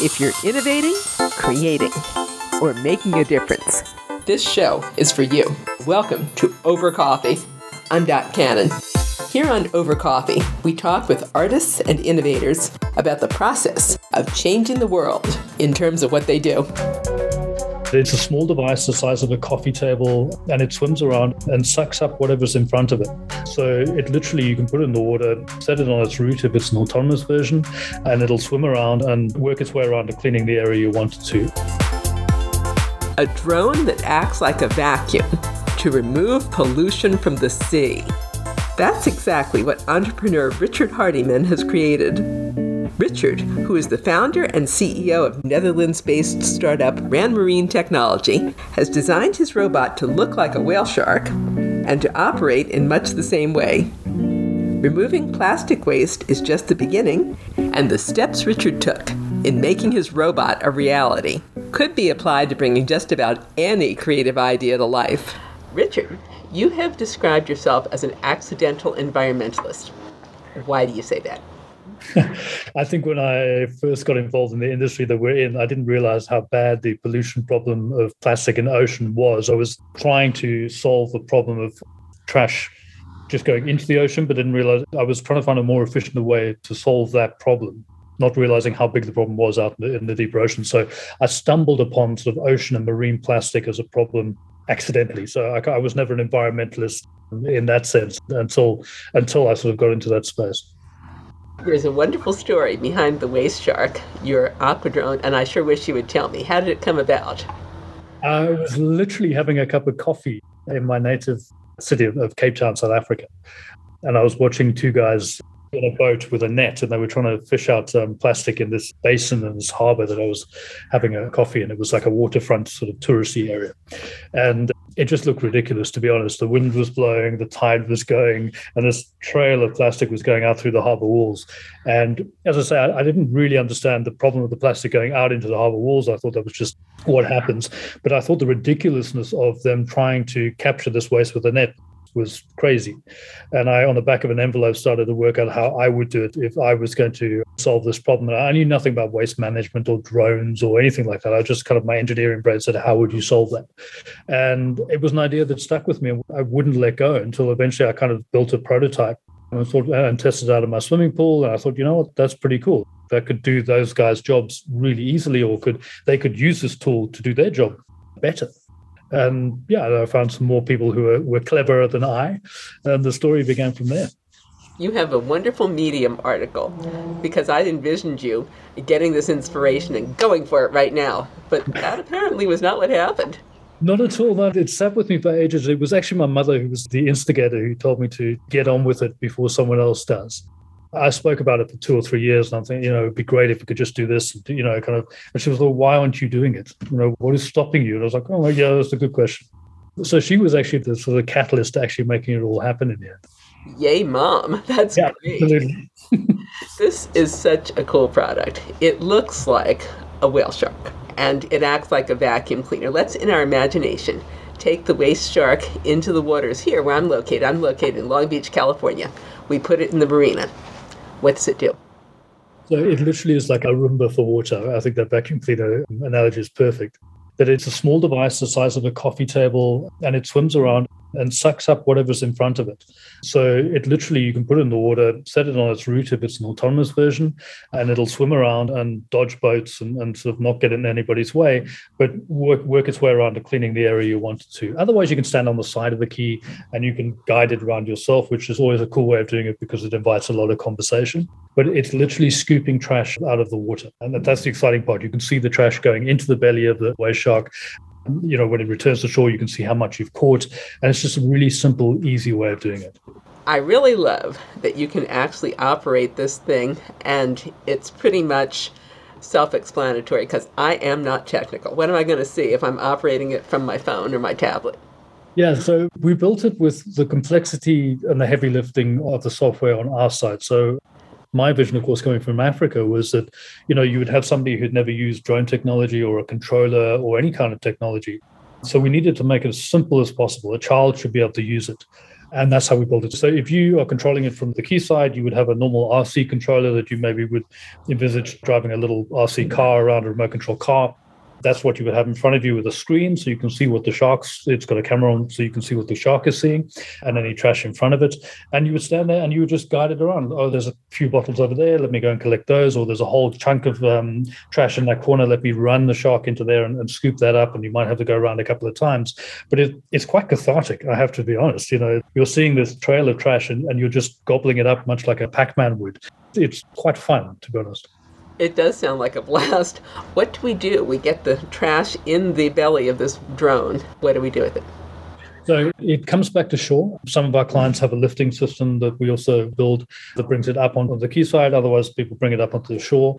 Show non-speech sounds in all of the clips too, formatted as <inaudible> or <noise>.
If you're innovating, creating, or making a difference, this show is for you. Welcome to Over Coffee. I'm Dot Cannon. Here on Over Coffee, we talk with artists and innovators about the process of changing the world in terms of what they do. It's a small device the size of a coffee table and it swims around and sucks up whatever's in front of it. So it literally, you can put it in the water, set it on its route if it's an autonomous version, and it'll swim around and work its way around to cleaning the area you want it to. A drone that acts like a vacuum to remove pollution from the sea. That's exactly what entrepreneur Richard Hardiman has created. Richard, who is the founder and CEO of Netherlands based startup RanMarine Technology, has designed his robot to look like a whale shark and to operate in much the same way. Removing plastic waste is just the beginning, and the steps Richard took in making his robot a reality could be applied to bringing just about any creative idea to life. Richard, you have described yourself as an accidental environmentalist. Why do you say that? I think when I first got involved in the industry that we're in, I didn't realize how bad the pollution problem of plastic in the ocean was. I was trying to solve the problem of trash just going into the ocean, but didn't realize I was trying to find a more efficient way to solve that problem, not realizing how big the problem was out in the, in the deeper ocean. So I stumbled upon sort of ocean and marine plastic as a problem accidentally. So I, I was never an environmentalist in that sense until until I sort of got into that space. There's a wonderful story behind the waste shark, your aqua drone, and I sure wish you would tell me. How did it come about? I was literally having a cup of coffee in my native city of Cape Town, South Africa. And I was watching two guys in a boat with a net and they were trying to fish out um, plastic in this basin in this harbor that I was having a coffee in. It was like a waterfront sort of touristy area. And it just looked ridiculous, to be honest. The wind was blowing, the tide was going, and this trail of plastic was going out through the harbor walls. And as I say, I, I didn't really understand the problem of the plastic going out into the harbor walls. I thought that was just what happens. But I thought the ridiculousness of them trying to capture this waste with a net was crazy. And I, on the back of an envelope, started to work out how I would do it if I was going to solve this problem. And I knew nothing about waste management or drones or anything like that. I just kind of my engineering brain said, How would you solve that? And it was an idea that stuck with me. I wouldn't let go until eventually I kind of built a prototype and thought and tested out in my swimming pool. And I thought, you know what, that's pretty cool. That could do those guys' jobs really easily, or could they could use this tool to do their job better. And yeah, I found some more people who were, were cleverer than I, and the story began from there. You have a wonderful Medium article because I envisioned you getting this inspiration and going for it right now. But that <laughs> apparently was not what happened. Not at all. No, it sat with me for ages. It was actually my mother who was the instigator who told me to get on with it before someone else does. I spoke about it for two or three years, and I'm thinking, you know, it'd be great if we could just do this, you know, kind of. And she was like, "Why aren't you doing it? You know, what is stopping you?" And I was like, "Oh, yeah, that's a good question." So she was actually the sort of catalyst to actually making it all happen in the end. Yay, mom! <laughs> That's yeah, great. <laughs> This is such a cool product. It looks like a whale shark, and it acts like a vacuum cleaner. Let's, in our imagination, take the waste shark into the waters here, where I'm located. I'm located in Long Beach, California. We put it in the marina what does it do? So it literally is like a Roomba for water. I think that vacuum cleaner analogy is perfect. That it's a small device the size of a coffee table and it swims around and sucks up whatever's in front of it. So it literally, you can put it in the water, set it on its route if it's an autonomous version, and it'll swim around and dodge boats and, and sort of not get in anybody's way, but work, work its way around to cleaning the area you want it to. Otherwise, you can stand on the side of the quay and you can guide it around yourself, which is always a cool way of doing it because it invites a lot of conversation. But it's literally scooping trash out of the water. And that's the exciting part. You can see the trash going into the belly of the waste shark you know, when it returns to shore, you can see how much you've caught. And it's just a really simple, easy way of doing it. I really love that you can actually operate this thing, and it's pretty much self explanatory because I am not technical. What am I going to see if I'm operating it from my phone or my tablet? Yeah, so we built it with the complexity and the heavy lifting of the software on our side. So my vision, of course, coming from Africa was that, you know, you would have somebody who'd never used drone technology or a controller or any kind of technology. So we needed to make it as simple as possible. A child should be able to use it. And that's how we built it. So if you are controlling it from the quay side, you would have a normal RC controller that you maybe would envisage driving a little RC car around a remote control car. That's what you would have in front of you with a screen so you can see what the shark's, it's got a camera on so you can see what the shark is seeing and any trash in front of it. And you would stand there and you would just guide it around. Oh, there's a few bottles over there. Let me go and collect those. Or there's a whole chunk of um, trash in that corner. Let me run the shark into there and, and, scoop that up. And you might have to go around a couple of times. But it, it's quite cathartic, I have to be honest. You know, you're seeing this trail of trash and, and you're just gobbling it up much like a Pac Man would. It's quite fun, to be honest. It does sound like a blast. What do we do? We get the trash in the belly of this drone. What do we do with it? So it comes back to shore. Some of our clients have a lifting system that we also build that brings it up onto the quayside. Otherwise, people bring it up onto the shore.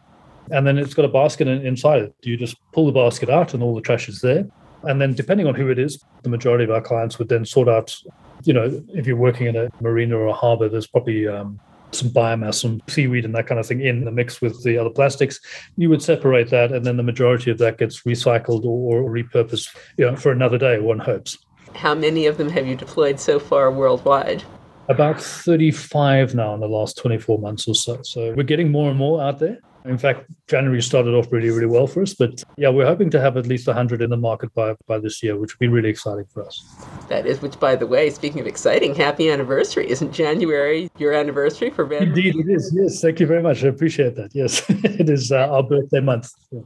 And then it's got a basket inside it. You just pull the basket out and all the trash is there. And then, depending on who it is, the majority of our clients would then sort out, you know, if you're working in a marina or a harbor, there's probably um, some biomass, some seaweed, and that kind of thing in the mix with the other plastics, you would separate that, and then the majority of that gets recycled or, or repurposed you know, for another day. One hopes. How many of them have you deployed so far worldwide? About 35 now in the last 24 months or so. So we're getting more and more out there. In fact, January started off really, really well for us. But yeah, we're hoping to have at least 100 in the market by, by this year, which would be really exciting for us. That is, which, by the way, speaking of exciting, happy anniversary. Isn't January your anniversary for Red? Indeed, it is. Yes. Thank you very much. I appreciate that. Yes. <laughs> it is uh, our birthday month. Yeah.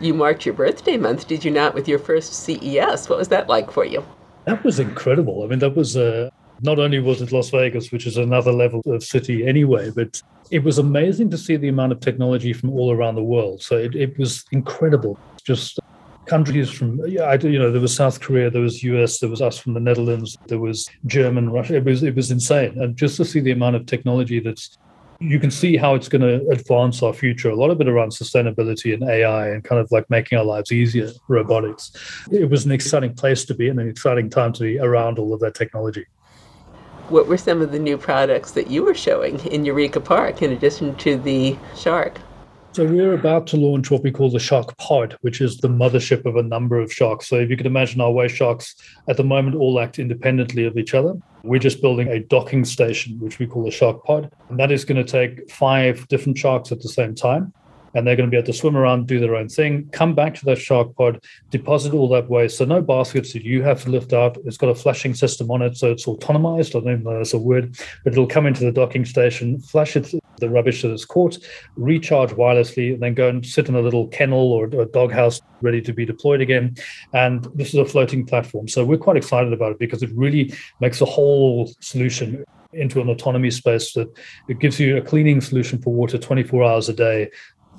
You marked your birthday month, did you not, with your first CES? What was that like for you? That was incredible. I mean, that was. Uh, not only was it Las Vegas, which is another level of city anyway, but it was amazing to see the amount of technology from all around the world. So it, it was incredible. Just countries from you know there was South Korea, there was US, there was us from the Netherlands, there was German, Russia. It was it was insane, and just to see the amount of technology that's you can see how it's going to advance our future. A lot of it around sustainability and AI and kind of like making our lives easier, robotics. It was an exciting place to be and an exciting time to be around all of that technology what were some of the new products that you were showing in Eureka Park in addition to the Shark? So we're about to launch what we call the Shark Pod, which is the mothership of a number of sharks. So if you could imagine our WasteSharks at the moment all act independently of each other. We're just building a docking station, which we call the Shark Pod. And that is going to take five different sharks at the same time and they're going to be able to swim around, do their own thing, come back to that shark pod, deposit all that waste. So no baskets that you have to lift out. It's got a flushing system on it, so it's autonomized. I don't know if that's a word, but it'll come into the docking station, flush it, the rubbish that is caught, recharge wirelessly, and then go and sit in a little kennel or a doghouse ready to be deployed again. And this is a floating platform. So we're quite excited about it because it really makes the whole solution into an autonomy space that it gives you a cleaning solution for water 24 hours a day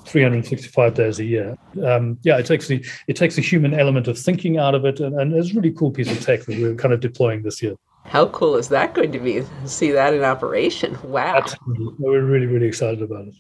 365 days a year. Um, yeah, it takes the it takes the human element of thinking out of it, and, and it's a really cool piece of tech that we're kind of deploying this year. How cool is that going to be? See that in operation? Wow! Absolutely. We're really really excited about it.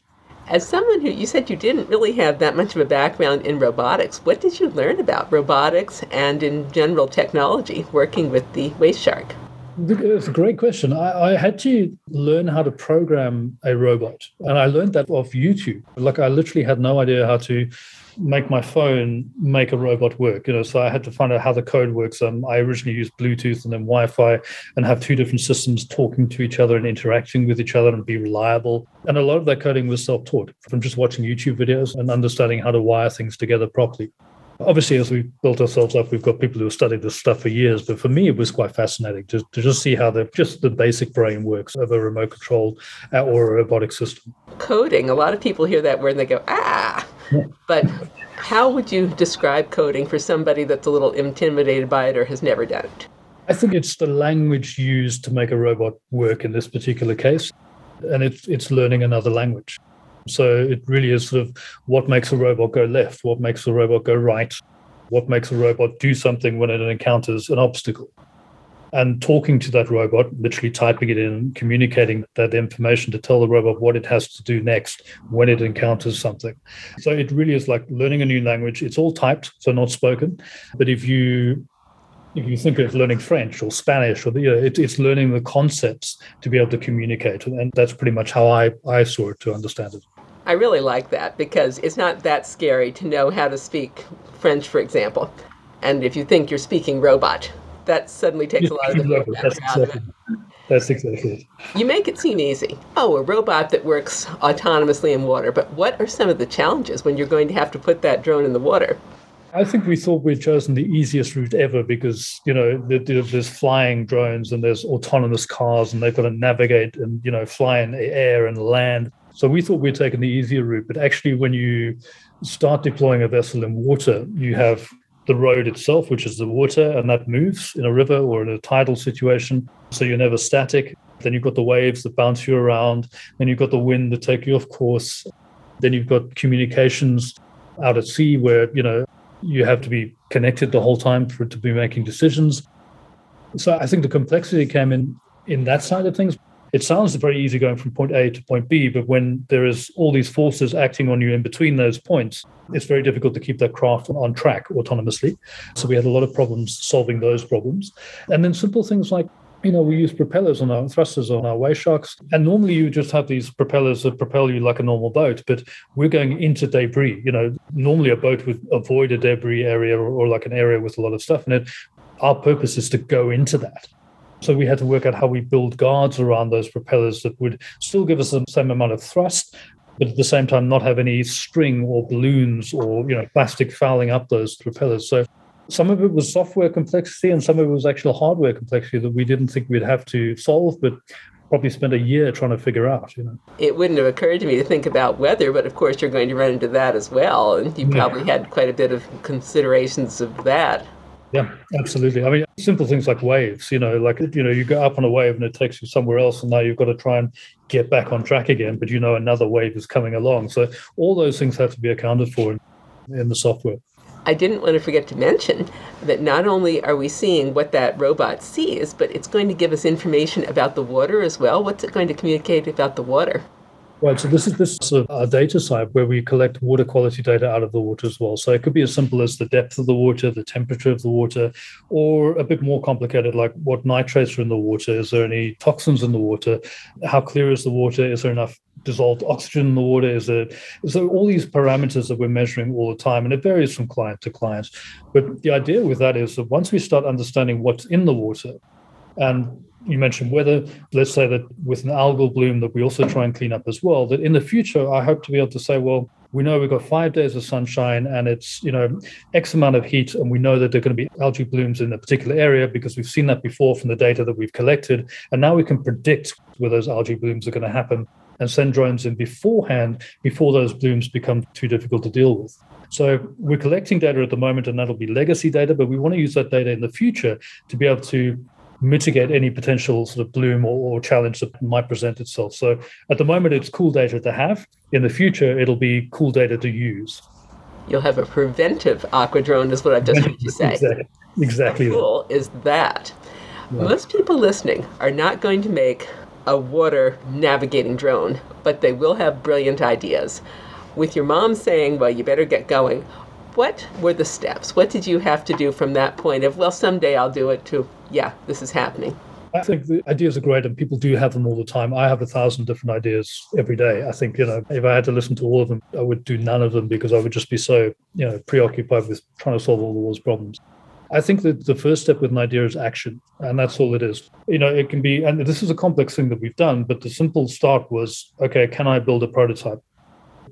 As someone who you said you didn't really have that much of a background in robotics, what did you learn about robotics and in general technology working with the Waste Shark? It's a great question. I, I, had to learn how to program a robot, and I learned that off YouTube. Like I literally had no idea how to make my phone make a robot work. You know, so I had to find out how the code works. Um, I originally used Bluetooth and then Wi-Fi, and have two different systems talking to each other and interacting with each other and be reliable. And a lot of that coding was self-taught from just watching YouTube videos and understanding how to wire things together properly. Obviously, as we built ourselves up, we've got people who have studied this stuff for years. But for me, it was quite fascinating to, to just see how the just the basic brain works of a remote control uh, or a robotic system. Coding. A lot of people hear that word and they go, ah. Yeah. But how would you describe coding for somebody that's a little intimidated by it or has never done it? I think it's the language used to make a robot work in this particular case, and it's it's learning another language. So it really is sort of what makes a robot go left, what makes a robot go right, what makes a robot do something when it encounters an obstacle. And talking to that robot, literally typing it in, communicating that information to tell the robot what it has to do next when it encounters something. So it really is like learning a new language. It's all typed, so not spoken. But if you if you think of learning French or Spanish, or you know, it, it's learning the concepts to be able to communicate, and that's pretty much how I I saw it to understand it. I really like that because it's not that scary to know how to speak French, for example. And if you think you're speaking robot, that suddenly takes a lot of the background. That's exactly it. You make it seem easy. Oh, a robot that works autonomously in water. But what are some of the challenges when you're going to have to put that drone in the water? I think we thought we'd chosen the easiest route ever because you know there's flying drones and there's autonomous cars and they've got to navigate and you know fly in the air and land. So we thought we'd taken the easier route, but actually, when you start deploying a vessel in water, you have the road itself, which is the water, and that moves in a river or in a tidal situation. So you're never static. Then you've got the waves that bounce you around. Then you've got the wind that take you off course. Then you've got communications out at sea where, you know, you have to be connected the whole time for it to be making decisions. So I think the complexity came in in that side of things. It sounds very easy going from point A to point B, but when there is all these forces acting on you in between those points, it's very difficult to keep that craft on track autonomously. So we had a lot of problems solving those problems. And then simple things like you know, we use propellers on our thrusters on our WasteSharks. And normally you just have these propellers that propel you like a normal boat, but we're going into debris. You know, normally a boat would avoid a debris area or, or like an area with a lot of stuff in it. Our purpose is to go into that. So we had to work out how we build guards around those propellers that would still give us the same amount of thrust, but at the same time not have any string or balloons or you know plastic fouling up those propellers. So some of it was software complexity and some of it was actual hardware complexity that we didn't think we'd have to solve, but probably spent a year trying to figure out you know it wouldn't have occurred to me to think about weather but of course you're going to run into that as well and you probably yeah. had quite a bit of considerations of that yeah, absolutely. I mean, simple things like waves, you know, like, you know, you go up on a wave and it takes you somewhere else, and now you've got to try and get back on track again, but you know another wave is coming along. So all those things have to be accounted for in, in the software. I didn't want to forget to mention that not only are we seeing what that robot sees, but it's going to give us information about the water as well. What's it going to communicate about the water? Right. So this is this of our data side where we collect water quality data out of the water as well. So it could be as simple as the depth of the water, the temperature of the water, or a bit more complicated, like what nitrates are in the water. Is there any toxins in the water? How clear is the water? Is there enough dissolved oxygen in the water? Is there so all these parameters that we're measuring all the time, and it varies from client to client. But the idea with that is that once we start understanding what's in the water, and you mentioned weather. Let's say that with an algal bloom that we also try and clean up as well. That in the future, I hope to be able to say, well, we know we've got five days of sunshine and it's you know x amount of heat, and we know that there are going to be algae blooms in a particular area because we've seen that before from the data that we've collected, and now we can predict where those algae blooms are going to happen and send drones in beforehand before those blooms become too difficult to deal with. So we're collecting data at the moment, and that'll be legacy data, but we want to use that data in the future to be able to mitigate any potential sort of bloom or, or, challenge that might present itself. So at the moment, it's cool data to have. In the future, it'll be cool data to use. You'll have a preventive aquadrone, is what I've just heard you <laughs> say. Exactly. exactly How cool is that? Yeah. Most people listening are not going to make a water navigating drone, but they will have brilliant ideas. With your mom saying, well, you better get going, what were the steps? What did you have to do from that point of, well, someday I'll do it to, yeah, this is happening? I think the ideas are great and people do have them all the time. I have a thousand different ideas every day. I think, you know, if I had to listen to all of them, I would do none of them because I would just be so, you know, preoccupied with trying to solve all the world's problems. I think that the first step with an idea is action, and that's all it is. You know, it can be, and this is a complex thing that we've done, but the simple start was okay, can I build a prototype?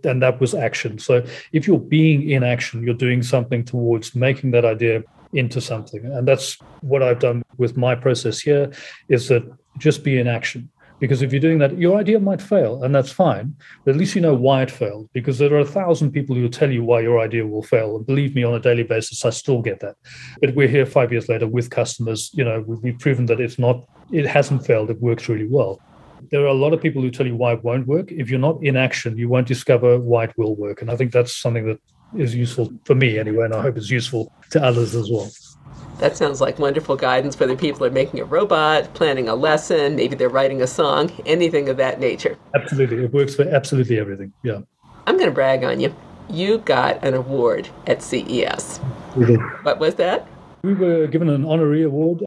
And that was action. So if you're being in action, you're doing something towards making that idea into something. And that's what I've done with my process here is that just be in action. Because if you're doing that, your idea might fail, and that's fine. But at least you know why it failed. Because there are a thousand people who will tell you why your idea will fail. And believe me, on a daily basis, I still get that. But we're here five years later with customers. You know, we've proven that it's not, it hasn't failed. It works really well there are a lot of people who tell you why it won't work. If you're not in action, you won't discover why it will work. And I think that's something that is useful for me anyway, and I hope it's useful to others as well. That sounds like wonderful guidance for the people are making a robot, planning a lesson, maybe they're writing a song, anything of that nature. Absolutely. It works for absolutely everything. Yeah. I'm going to brag on you. You got an award at CES. What was that? We were given an honorary award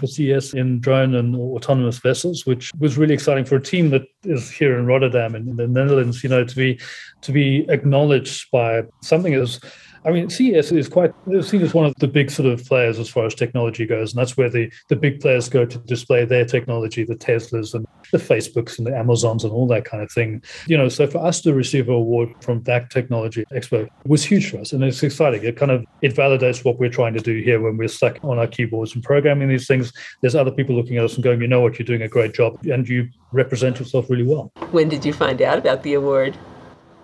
for CES in drone and autonomous vessels, which was really exciting for a team that is here in Rotterdam in, the Netherlands. You know, to be to be acknowledged by something as I mean, CES is quite seen as one of the big sort of players as far as technology goes, and that's where the the big players go to display their technology, the Teslas and the Facebooks and the Amazons and all that kind of thing. You know, so for us to receive an award from that technology expo was huge for us, and it's exciting. It kind of it validates what we're trying to do here when we're stuck on our keyboards and programming these things. There's other people looking at us and going, you know what, you're doing a great job, and you represent yourself really well. When did you find out about the award?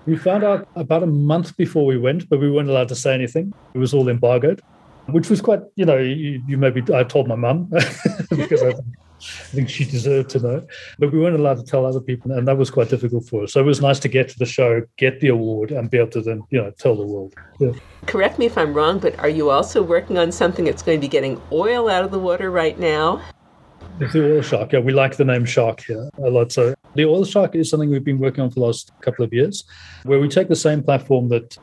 We found out about a month before we went, but we weren't allowed to say anything. It was all embargoed, which was quite, you know, you, you maybe, I told my mum <laughs> because I, think she deserved to know, but we weren't allowed to tell other people. And that was quite difficult for us. So it was nice to get to the show, get the award, and be able to then, you know, tell the world. Yeah. Correct me if I'm wrong, but are you also working on something that's going to be getting oil out of the water right now? The oil shark, yeah, we like the name shark here a lot. So the oil shark is something we've been working on for the last couple of years, where we take the same platform that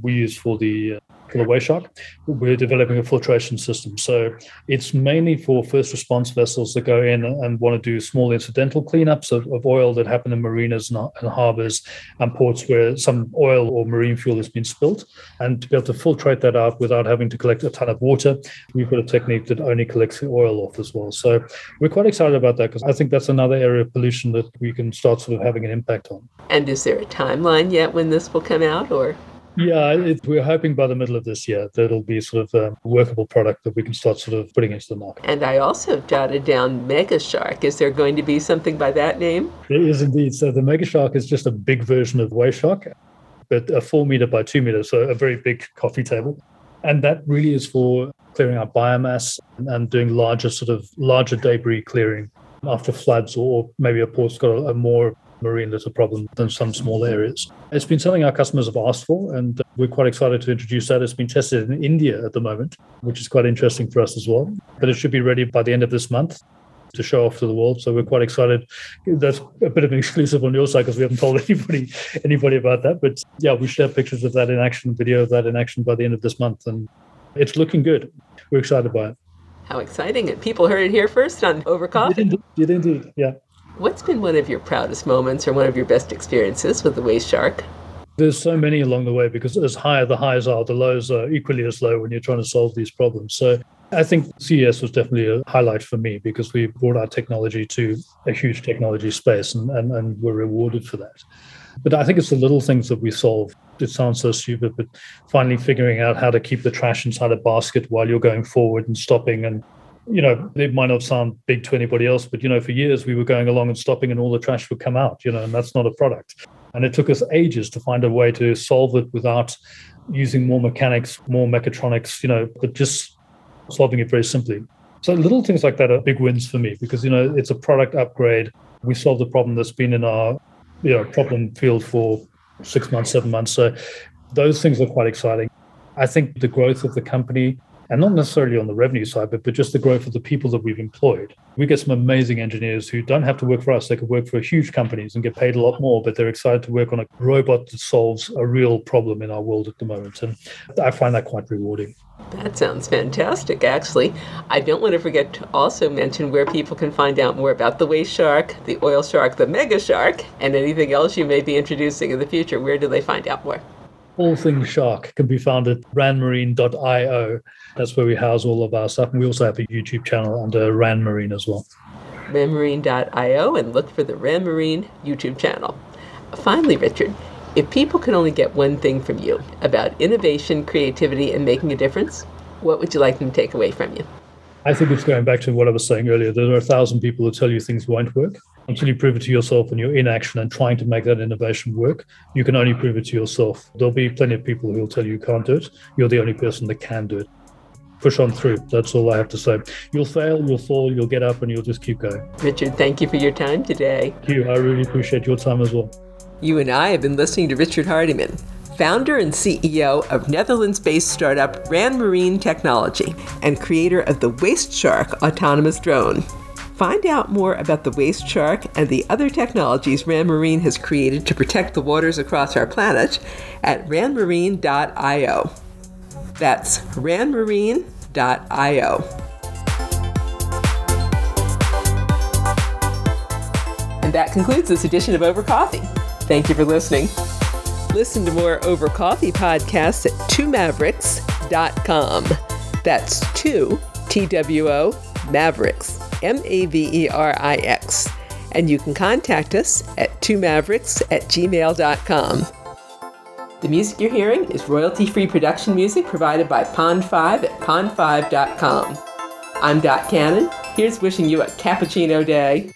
we use for the uh, for the WasteShark, we're developing a filtration system. So it's mainly for first response vessels that go in and want to do small incidental cleanups of, of oil that happen in marinas and, and harbors and ports where some oil or marine fuel has been spilt. And to be able to filtrate that out without having to collect a ton of water, we've got a technique that only collects the oil off as well. So we're quite excited about that because I think that's another area of pollution that we can start sort of having an impact on. And is there a timeline yet when this will come out or? Yeah, it, we're hoping by the middle of this year that it'll be sort of a workable product that we can start sort of putting into the market. And I also jotted down Mega Shark. Is there going to be something by that name? There is indeed. So the Mega Shark is just a big version of WasteShark, but a four meter by two meter, so a very big coffee table. And that really is for clearing out biomass and doing larger sort of larger debris clearing after floods or maybe a port's got a, a more marine litter problem than some small areas. It's been something our customers have asked for, and we're quite excited to introduce that. It's been tested in India at the moment, which is quite interesting for us as well. But it should be ready by the end of this month to show off to the world. So we're quite excited. That's a bit of an <laughs> exclusive on your side because we haven't told <laughs> anybody anybody about that. But yeah, we should have pictures of that in action, video of that in action by the end of this month, and it's looking good. We're excited by it. How exciting! People heard it here first on Over Coffee. Did indeed, did indeed. yeah. What's been one of your proudest moments or one of your best experiences with the WasteShark? There's so many along the way because as higher the highs are, the lows are equally as low when you're trying to solve these problems. So I think CES was definitely a highlight for me because we brought our technology to a huge technology space and, and, and were rewarded for that. But I think it's the little things that we solve. It sounds so stupid, but finally figuring out how to keep the trash inside a basket while you're going forward and stopping and you know, it might not sound big to anybody else, but you know, for years we were going along and stopping and all the trash would come out, you know, and that's not a product. And it took us ages to find a way to solve it without using more mechanics, more mechatronics, you know, but just solving it very simply. So little things like that are big wins for me because, you know, it's a product upgrade. We solved a problem that's been in our, you know, problem field for six months, seven months. So those things are quite exciting. I think the growth of the company and not necessarily on the revenue side, but, but just the growth of the people that we've employed. We get some amazing engineers who don't have to work for us. They could work for huge companies and get paid a lot more, but they're excited to work on a robot that solves a real problem in our world at the moment. And I find that quite rewarding. That sounds fantastic, actually. I don't want to forget to also mention where people can find out more about the Waste Wayshark, the oil shark, the mega shark, and anything else you may be introducing in the future. Where do they find out more? All things shark can be found at ranmarine.io. That's where we house all of our stuff. And we also have a YouTube channel under Ranmarine as well. Ranmarine.io and look for the Ranmarine YouTube channel. Finally, Richard, if people can only get one thing from you about innovation, creativity, and making a difference, what would you like them to take away from you? I think it's going back to what I was saying earlier. There are a thousand people who tell you things won't work. Until you prove it to yourself and you're in action and trying to make that innovation work, you can only prove it to yourself. There'll be plenty of people who will tell you you can't do it. You're the only person that can do it. Push on through. That's all I have to say. You'll fail, you'll fall, you'll get up, and you'll just keep going. Richard, thank you for your time today. Thank you. I really appreciate your time as well. You and I have been listening to Richard Hardiman founder and CEO of Netherlands based startup Ranmarine Technology, and creator of the Waste Shark autonomous drone. Find out more about the waste shark and the other technologies Ranmarine has created to protect the waters across our planet at ranmarine.io. That's ranmarine.io. And that concludes this edition of Over Coffee. Thank you for listening. Listen to more Over Coffee podcasts at twomaverix.com. That's two, T W O, Maverix, M A V E R I X. And you can contact us at twomaverix at gmail.com. The music you're hearing is royalty free production music provided by Pond5 at pond5.com. I'm Dot Cannon. Here's wishing you a cappuccino day.